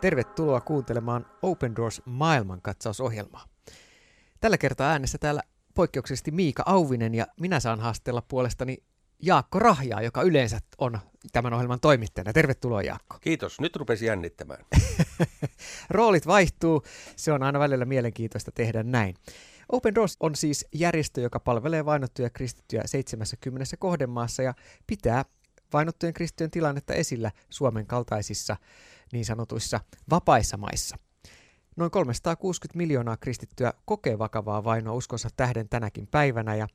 Tervetuloa kuuntelemaan Open Doors maailmankatsausohjelmaa. Tällä kertaa äänessä täällä poikkeuksellisesti Miika Auvinen ja minä saan haastella puolestani Jaakko Rahjaa, joka yleensä on tämän ohjelman toimittajana. Tervetuloa Jaakko. Kiitos, nyt rupesi jännittämään. Roolit vaihtuu, se on aina välillä mielenkiintoista tehdä näin. Open Doors on siis järjestö, joka palvelee vainottuja kristittyjä 70 kohdemaassa ja pitää vainottujen kristittyjen tilannetta esillä Suomen kaltaisissa niin sanotuissa vapaissa maissa. Noin 360 miljoonaa kristittyä kokee vakavaa vainoa uskonsa tähden tänäkin päivänä ja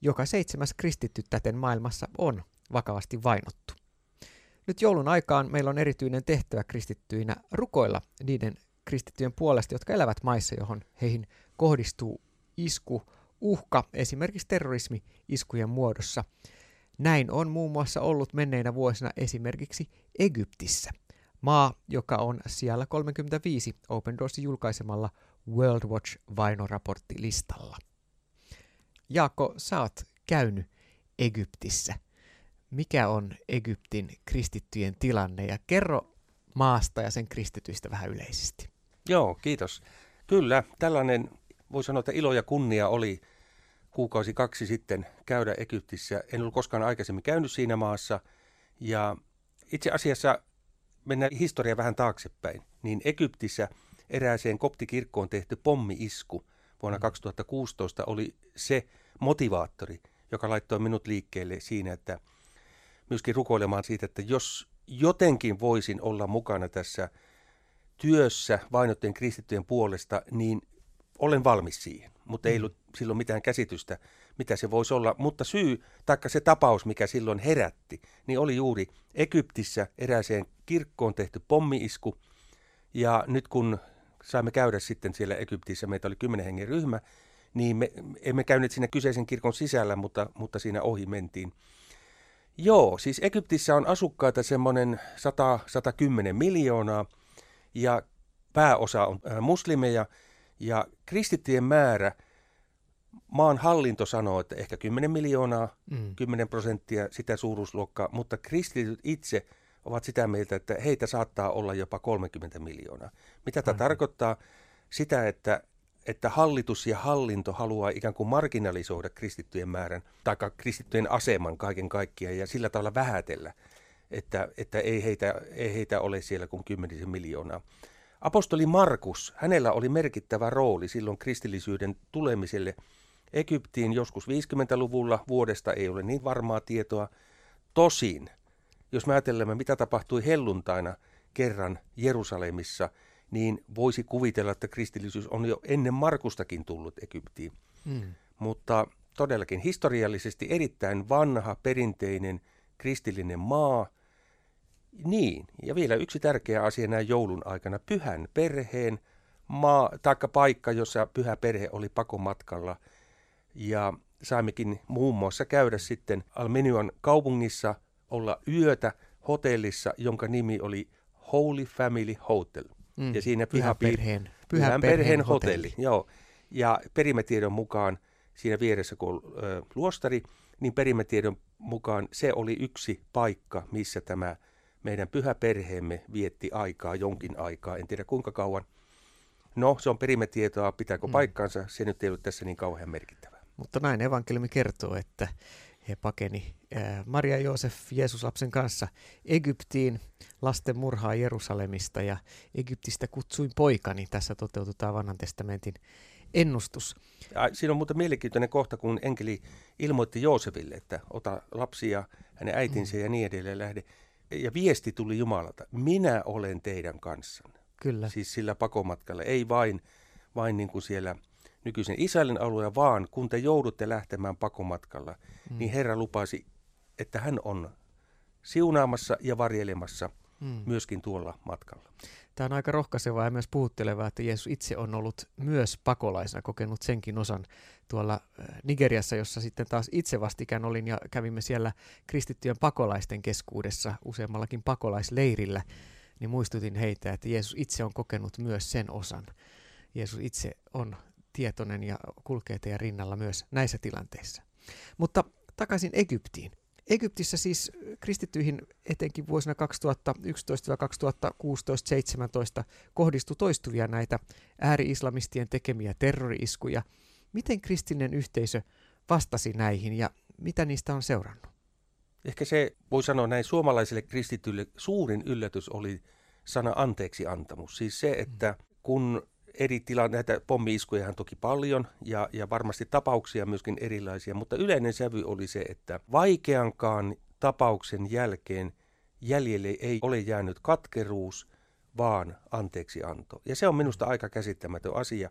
joka seitsemäs kristitty täten maailmassa on vakavasti vainottu. Nyt joulun aikaan meillä on erityinen tehtävä kristittyinä rukoilla niiden kristittyjen puolesta, jotka elävät maissa, johon heihin kohdistuu isku, uhka, esimerkiksi terrorismi iskujen muodossa. Näin on muun muassa ollut menneinä vuosina esimerkiksi Egyptissä, maa, joka on siellä 35 Open Doorsin julkaisemalla World Watch vainoraporttilistalla. Jaakko, sä oot käynyt Egyptissä. Mikä on Egyptin kristittyjen tilanne ja kerro maasta ja sen kristityistä vähän yleisesti. Joo, kiitos. Kyllä, tällainen voi sanoa, että ilo ja kunnia oli kuukausi kaksi sitten käydä Egyptissä. En ollut koskaan aikaisemmin käynyt siinä maassa ja itse asiassa mennään historia vähän taaksepäin, niin Egyptissä erääseen koptikirkkoon tehty pommi-isku vuonna 2016 mm. oli se motivaattori, joka laittoi minut liikkeelle siinä, että myöskin rukoilemaan siitä, että jos jotenkin voisin olla mukana tässä työssä vainottujen kristittyjen puolesta, niin olen valmis siihen. Mutta ei mm. ollut silloin mitään käsitystä, mitä se voisi olla. Mutta syy, taikka se tapaus, mikä silloin herätti, niin oli juuri Egyptissä erääseen kirkkoon tehty pommiisku. Ja nyt kun saimme käydä sitten siellä Egyptissä, meitä oli kymmenen hengen ryhmä, niin me emme käyneet siinä kyseisen kirkon sisällä, mutta, mutta siinä ohi mentiin. Joo, siis Egyptissä on asukkaita semmoinen 100-110 miljoonaa ja pääosa on muslimeja ja kristittyjen määrä, maan hallinto sanoo, että ehkä 10 miljoonaa, mm. 10 prosenttia sitä suuruusluokkaa, mutta kristityt itse ovat sitä mieltä, että heitä saattaa olla jopa 30 miljoonaa. Mitä tämä mm. tarkoittaa? Sitä, että että hallitus ja hallinto haluaa ikään kuin marginalisoida kristittyjen määrän tai kristittyjen aseman kaiken kaikkiaan ja sillä tavalla vähätellä, että, että ei, heitä, ei heitä ole siellä kuin kymmenisen miljoonaa. Apostoli Markus, hänellä oli merkittävä rooli silloin kristillisyyden tulemiselle Egyptiin joskus 50-luvulla vuodesta ei ole niin varmaa tietoa. Tosin, jos me ajattelemme, mitä tapahtui helluntaina kerran Jerusalemissa – niin voisi kuvitella, että kristillisyys on jo ennen Markustakin tullut Egyptiin. Mm. Mutta todellakin historiallisesti erittäin vanha, perinteinen kristillinen maa. Niin, ja vielä yksi tärkeä asia näin joulun aikana, pyhän perheen maa, taikka paikka, jossa pyhä perhe oli pakomatkalla. Ja saimmekin muun muassa käydä sitten Almenian kaupungissa, olla yötä hotellissa, jonka nimi oli Holy Family Hotel. Mm. Ja siinä pyhän perheen, pyhän, pyhän perheen, perheen hotelli. hotelli. Joo. Ja perimätiedon mukaan siinä vieressä, kun on ö, luostari, niin perimätiedon mukaan se oli yksi paikka, missä tämä meidän pyhä perheemme vietti aikaa jonkin aikaa. En tiedä kuinka kauan. No, se on perimätietoa, pitääkö mm. paikkansa, se nyt ei ole tässä niin kauhean merkittävää. Mutta näin evankeliumi kertoo, että he pakeni Maria Joosef Jeesuslapsen kanssa Egyptiin lasten murhaa Jerusalemista ja Egyptistä kutsuin poikani. Tässä toteutetaan vanhan testamentin ennustus. Ja siinä on muuten mielenkiintoinen kohta, kun enkeli ilmoitti Joosefille, että ota lapsia, hänen äitinsä mm. ja niin edelleen lähde. Ja viesti tuli Jumalalta, minä olen teidän kanssanne. Kyllä. Siis sillä pakomatkalla, ei vain, vain niin kuin siellä – nykyisen Israelin alueella, vaan kun te joudutte lähtemään pakomatkalla, mm. niin Herra lupasi, että hän on siunaamassa ja varjelemassa mm. myöskin tuolla matkalla. Tämä on aika rohkaisevaa ja myös puhuttelevaa, että Jeesus itse on ollut myös pakolaisena, kokenut senkin osan tuolla Nigeriassa, jossa sitten taas itse vastikään olin ja kävimme siellä kristittyjen pakolaisten keskuudessa useammallakin pakolaisleirillä, niin muistutin heitä, että Jeesus itse on kokenut myös sen osan. Jeesus itse on tietoinen ja kulkee teidän rinnalla myös näissä tilanteissa. Mutta takaisin Egyptiin. Egyptissä siis kristittyihin etenkin vuosina 2011-2016-17 kohdistui toistuvia näitä ääri-islamistien tekemiä terrori-iskuja. Miten kristillinen yhteisö vastasi näihin ja mitä niistä on seurannut? Ehkä se, voi sanoa näin, suomalaisille kristityille suurin yllätys oli sana anteeksi antamus. Siis se, että kun eri tila, näitä pommi-iskuja on toki paljon ja, ja varmasti tapauksia myöskin erilaisia, mutta yleinen sävy oli se, että vaikeankaan tapauksen jälkeen jäljelle ei ole jäänyt katkeruus, vaan anteeksi anto. Ja se on minusta aika käsittämätön asia.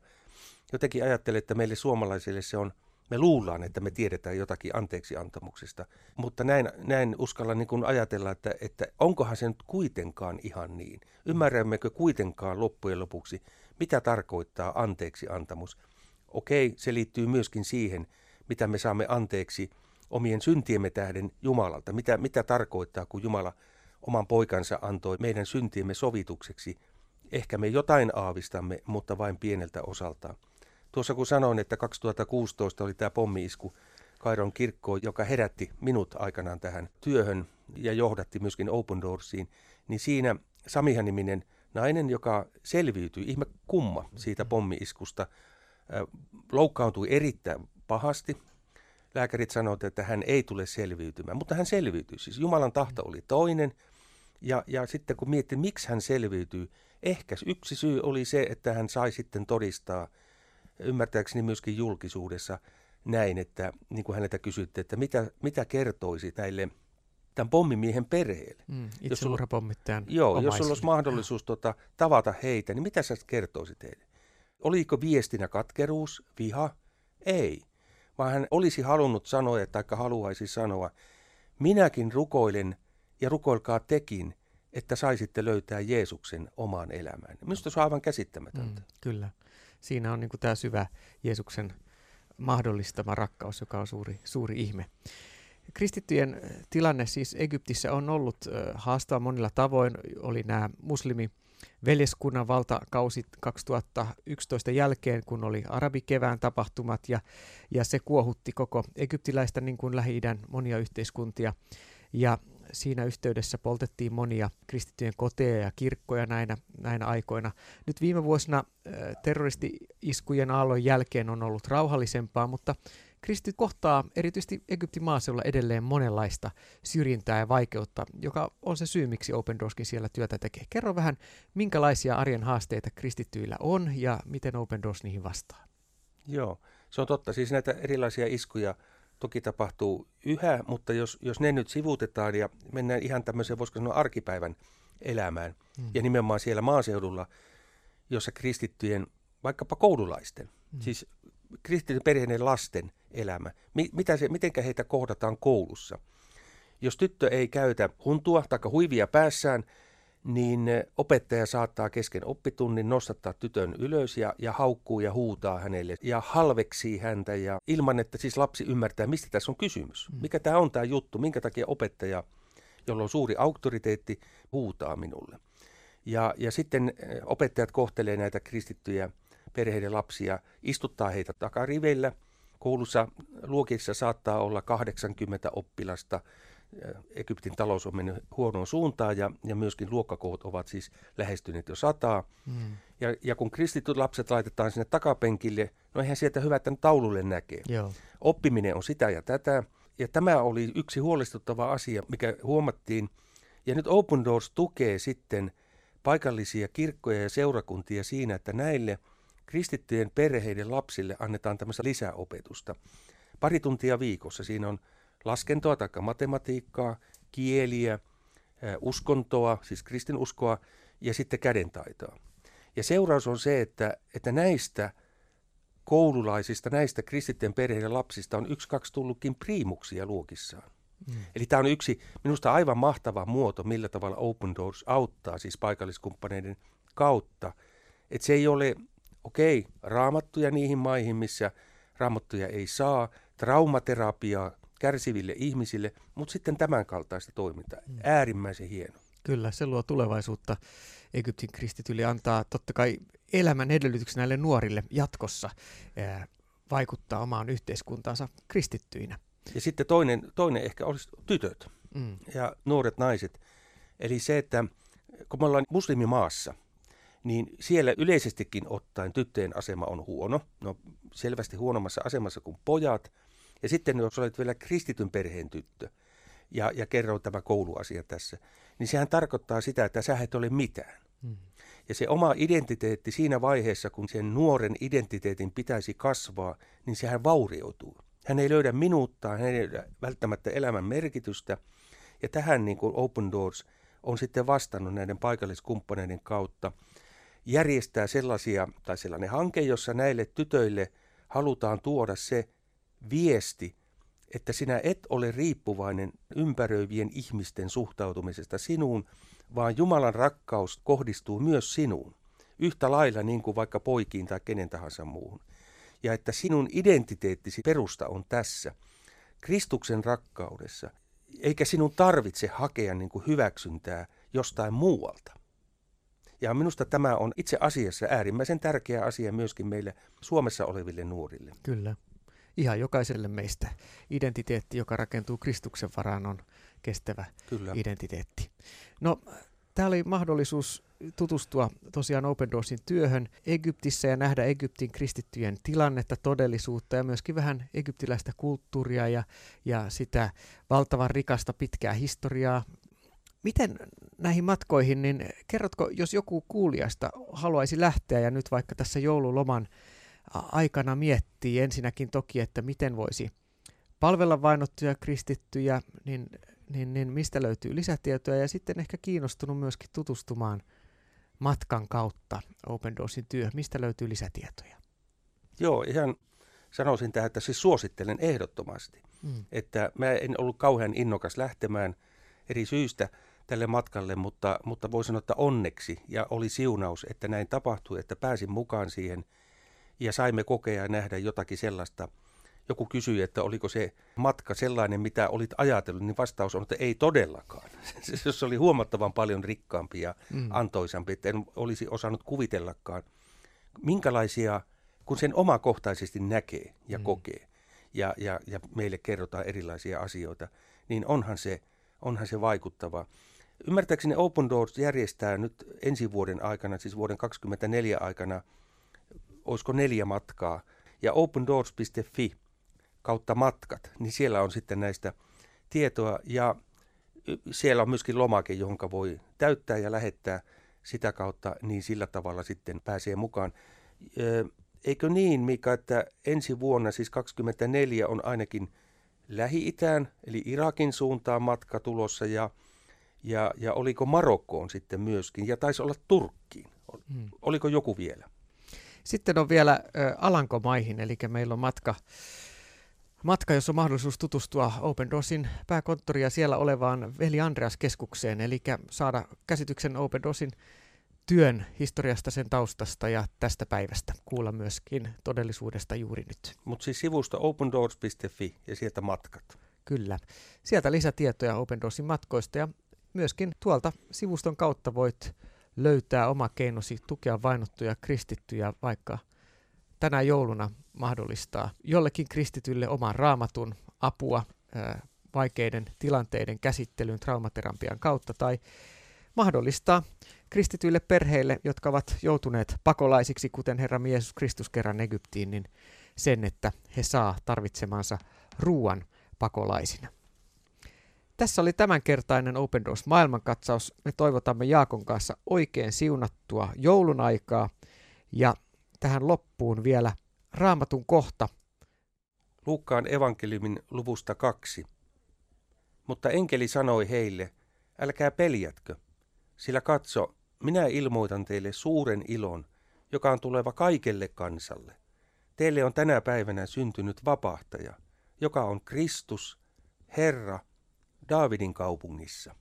Jotenkin ajattelen, että meille suomalaisille se on, me luullaan, että me tiedetään jotakin anteeksi antamuksesta, mutta näin, näin uskalla niin ajatella, että, että onkohan se nyt kuitenkaan ihan niin. Ymmärrämmekö kuitenkaan loppujen lopuksi, mitä tarkoittaa anteeksi antamus? Okei, se liittyy myöskin siihen, mitä me saamme anteeksi omien syntiemme tähden Jumalalta. Mitä, mitä tarkoittaa, kun Jumala oman poikansa antoi meidän syntiemme sovitukseksi. Ehkä me jotain aavistamme, mutta vain pieneltä osaltaan. Tuossa kun sanoin, että 2016 oli tämä pommiisku Kairon kirkkoon, joka herätti minut aikanaan tähän työhön ja johdatti myöskin Open Doorsiin, niin siinä Samiha-niminen nainen, joka selviytyi, ihme kumma siitä pommiiskusta, loukkaantui erittäin pahasti. Lääkärit sanoivat, että hän ei tule selviytymään, mutta hän selviytyi. Siis Jumalan tahto oli toinen. Ja, ja sitten kun mietti, miksi hän selviytyy, ehkä yksi syy oli se, että hän sai sitten todistaa, ymmärtääkseni myöskin julkisuudessa näin, että niin kuin häneltä kysyttiin, että mitä, mitä kertoisi näille tämän pommimiehen perheelle. Mm, jos sulla, Joo, omaisille. jos sulla olisi mahdollisuus tota, tavata heitä, niin mitä sä kertoisit heille? Oliko viestinä katkeruus, viha? Ei, vaan hän olisi halunnut sanoa, tai haluaisi sanoa, minäkin rukoilen ja rukoilkaa tekin, että saisitte löytää Jeesuksen omaan elämään. Minusta se on aivan käsittämätöntä. Mm, kyllä. Siinä on niin tämä syvä Jeesuksen mahdollistama rakkaus, joka on suuri, suuri ihme. Kristittyjen tilanne siis Egyptissä on ollut haastava monilla tavoin. Oli nämä muslimi veljeskunnan valtakausi 2011 jälkeen, kun oli arabikevään tapahtumat ja, ja se kuohutti koko egyptiläistä niin kuin Lähi-idän monia yhteiskuntia. Ja siinä yhteydessä poltettiin monia kristittyjen koteja ja kirkkoja näinä, näinä aikoina. Nyt viime vuosina terroristi-iskujen aallon jälkeen on ollut rauhallisempaa, mutta Kristit kohtaa erityisesti Egyptin maaseudulla edelleen monenlaista syrjintää ja vaikeutta, joka on se syy, miksi Open Doorskin siellä työtä tekee. Kerro vähän, minkälaisia arjen haasteita kristittyillä on ja miten Open Doors niihin vastaa. Joo, se on totta. Siis näitä erilaisia iskuja toki tapahtuu yhä, mutta jos, jos ne nyt sivuutetaan ja mennään ihan tämmöiseen, voisiko sanoa arkipäivän elämään, mm. ja nimenomaan siellä maaseudulla, jossa kristittyjen, vaikkapa koululaisten, mm. siis kristittyjen perheiden lasten elämä, mi, mitä se, mitenkä heitä kohdataan koulussa. Jos tyttö ei käytä huntua tai huivia päässään, niin opettaja saattaa kesken oppitunnin nostattaa tytön ylös ja, ja haukkuu ja huutaa hänelle ja halveksii häntä ja ilman, että siis lapsi ymmärtää, mistä tässä on kysymys. Mm. Mikä tämä on tämä juttu, minkä takia opettaja, jolla on suuri auktoriteetti, huutaa minulle. Ja, ja sitten opettajat kohtelee näitä kristittyjä perheiden lapsia, istuttaa heitä takariveillä. Koulussa luokissa saattaa olla 80 oppilasta, Egyptin talous on mennyt huonoon suuntaan ja, ja myöskin luokkakoot ovat siis lähestyneet jo sataa. Mm. Ja, ja kun kristityt lapset laitetaan sinne takapenkille, no eihän sieltä hyvä tämän taululle näkee. Joo. Oppiminen on sitä ja tätä. Ja tämä oli yksi huolestuttava asia, mikä huomattiin. Ja nyt Open Doors tukee sitten paikallisia kirkkoja ja seurakuntia siinä, että näille kristittyjen perheiden lapsille annetaan tämmöistä lisäopetusta. Pari tuntia viikossa. Siinä on laskentoa tai matematiikkaa, kieliä, uskontoa, siis kristinuskoa ja sitten kädentaitoa. Ja seuraus on se, että, että näistä koululaisista, näistä kristittyjen perheiden lapsista on yksi, kaksi tullutkin priimuksia luokissaan. Mm. Eli tämä on yksi minusta aivan mahtava muoto, millä tavalla Open Doors auttaa siis paikalliskumppaneiden kautta. Että se ei ole, okei, raamattuja niihin maihin, missä raamattuja ei saa, traumaterapiaa kärsiville ihmisille, mutta sitten tämän kaltaista toimintaa. Mm. Äärimmäisen hieno. Kyllä, se luo tulevaisuutta Egyptin kristitylle antaa totta kai elämän edellytyksen näille nuorille jatkossa ää, vaikuttaa omaan yhteiskuntaansa kristittyinä. Ja sitten toinen, toinen ehkä olisi tytöt. mm. ja nuoret naiset. Eli se, että kun me ollaan muslimimaassa, niin siellä yleisestikin ottaen tyttöjen asema on huono. No selvästi huonommassa asemassa kuin pojat. Ja sitten jos olet vielä kristityn perheen tyttö, ja, ja kerron tämä kouluasia tässä, niin sehän tarkoittaa sitä, että sä et ole mitään. Mm. Ja se oma identiteetti siinä vaiheessa, kun sen nuoren identiteetin pitäisi kasvaa, niin sehän vaurioituu. Hän ei löydä minuuttaa, hän ei löydä välttämättä elämän merkitystä. Ja tähän niin kuin Open Doors on sitten vastannut näiden paikalliskumppaneiden kautta. Järjestää sellaisia, tai sellainen hanke, jossa näille tytöille halutaan tuoda se viesti, että sinä et ole riippuvainen ympäröivien ihmisten suhtautumisesta sinuun, vaan Jumalan rakkaus kohdistuu myös sinuun, yhtä lailla niin kuin vaikka poikiin tai kenen tahansa muuhun. Ja että sinun identiteettisi perusta on tässä, Kristuksen rakkaudessa, eikä sinun tarvitse hakea niin kuin hyväksyntää jostain muualta. Ja minusta tämä on itse asiassa äärimmäisen tärkeä asia myöskin meille Suomessa oleville nuorille. Kyllä ihan jokaiselle meistä identiteetti, joka rakentuu Kristuksen varaan, on kestävä Kyllä. identiteetti. No, tämä oli mahdollisuus tutustua tosiaan Open Doorsin työhön Egyptissä ja nähdä Egyptin kristittyjen tilannetta, todellisuutta ja myöskin vähän egyptiläistä kulttuuria ja, ja sitä valtavan rikasta pitkää historiaa. Miten näihin matkoihin, niin kerrotko, jos joku kuulijasta haluaisi lähteä ja nyt vaikka tässä joululoman aikana miettii ensinnäkin toki, että miten voisi palvella vainottuja kristittyjä, niin, niin, niin mistä löytyy lisätietoja ja sitten ehkä kiinnostunut myöskin tutustumaan matkan kautta Open Doorsin työhön. Mistä löytyy lisätietoja? Joo, ihan sanoisin tähän, että siis suosittelen ehdottomasti. Mm. Että mä en ollut kauhean innokas lähtemään eri syistä tälle matkalle, mutta, mutta voisin sanoa, että onneksi ja oli siunaus, että näin tapahtui, että pääsin mukaan siihen – ja saimme kokea ja nähdä jotakin sellaista. Joku kysyi, että oliko se matka sellainen, mitä olit ajatellut, niin vastaus on, että ei todellakaan. Se oli huomattavan paljon rikkaampi ja mm. antoisampi, että en olisi osannut kuvitellakaan, minkälaisia, kun sen omakohtaisesti näkee ja mm. kokee ja, ja, ja meille kerrotaan erilaisia asioita, niin onhan se, onhan se vaikuttava. Ymmärtääkseni Open Doors järjestää nyt ensi vuoden aikana, siis vuoden 2024 aikana, olisiko neljä matkaa, ja opendoors.fi kautta matkat, niin siellä on sitten näistä tietoa, ja siellä on myöskin lomake, johon voi täyttää ja lähettää sitä kautta, niin sillä tavalla sitten pääsee mukaan. Eikö niin, Mika, että ensi vuonna, siis 24, on ainakin Lähi-Itään, eli Irakin suuntaan matka tulossa, ja, ja, ja oliko Marokkoon sitten myöskin, ja taisi olla Turkkiin. Hmm. Oliko joku vielä? Sitten on vielä ä, Alankomaihin, eli meillä on matka, matka, jossa on mahdollisuus tutustua Open Doorsin pääkonttoria siellä olevaan Veli Andreas-keskukseen, eli saada käsityksen Open Doorsin työn historiasta, sen taustasta ja tästä päivästä kuulla myöskin todellisuudesta juuri nyt. Mutta siis sivusto opendoors.fi ja sieltä matkat. Kyllä. Sieltä lisätietoja Open Doorsin matkoista ja myöskin tuolta sivuston kautta voit löytää oma keinosi tukea vainottuja kristittyjä, vaikka tänä jouluna mahdollistaa jollekin kristitylle oman raamatun apua ää, vaikeiden tilanteiden käsittelyyn traumaterapian kautta tai mahdollistaa kristityille perheille, jotka ovat joutuneet pakolaisiksi, kuten Herra Jeesus Kristus kerran Egyptiin, niin sen, että he saa tarvitsemansa ruuan pakolaisina. Tässä oli tämänkertainen Open Doors maailmankatsaus. Me toivotamme Jaakon kanssa oikein siunattua joulun aikaa ja tähän loppuun vielä raamatun kohta. Luukkaan evankeliumin luvusta kaksi. Mutta enkeli sanoi heille, älkää peljätkö, sillä katso, minä ilmoitan teille suuren ilon, joka on tuleva kaikelle kansalle. Teille on tänä päivänä syntynyt vapahtaja, joka on Kristus, Herra, Daavidin kaupungissa.